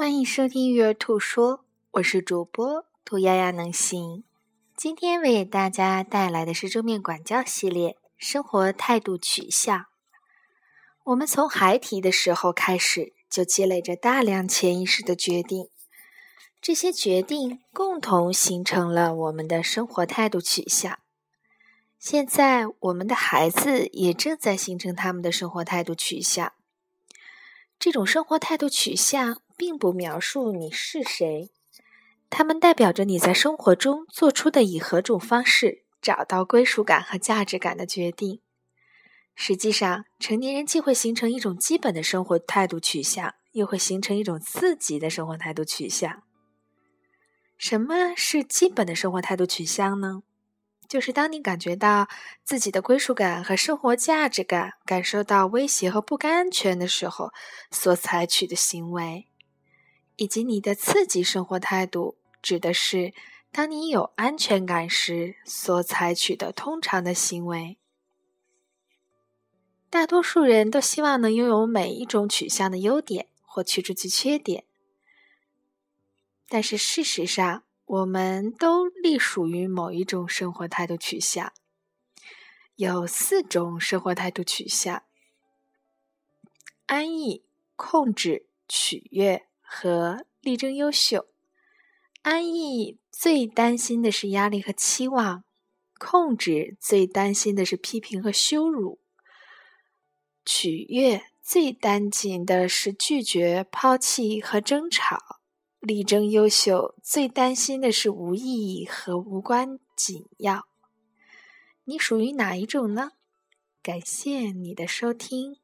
欢迎收听育儿兔说，我是主播兔丫丫能行。今天为大家带来的是正面管教系列，生活态度取向。我们从孩提的时候开始，就积累着大量潜意识的决定，这些决定共同形成了我们的生活态度取向。现在，我们的孩子也正在形成他们的生活态度取向。这种生活态度取向。并不描述你是谁，它们代表着你在生活中做出的以何种方式找到归属感和价值感的决定。实际上，成年人既会形成一种基本的生活态度取向，又会形成一种自己的生活态度取向。什么是基本的生活态度取向呢？就是当你感觉到自己的归属感和生活价值感感受到威胁和不安全的时候所采取的行为。以及你的刺激生活态度，指的是当你有安全感时所采取的通常的行为。大多数人都希望能拥有每一种取向的优点或去除其缺点，但是事实上，我们都隶属于某一种生活态度取向。有四种生活态度取向：安逸、控制、取悦。和力争优秀，安逸最担心的是压力和期望，控制最担心的是批评和羞辱，取悦最担心的是拒绝、抛弃和争吵，力争优秀最担心的是无意义和无关紧要。你属于哪一种呢？感谢你的收听。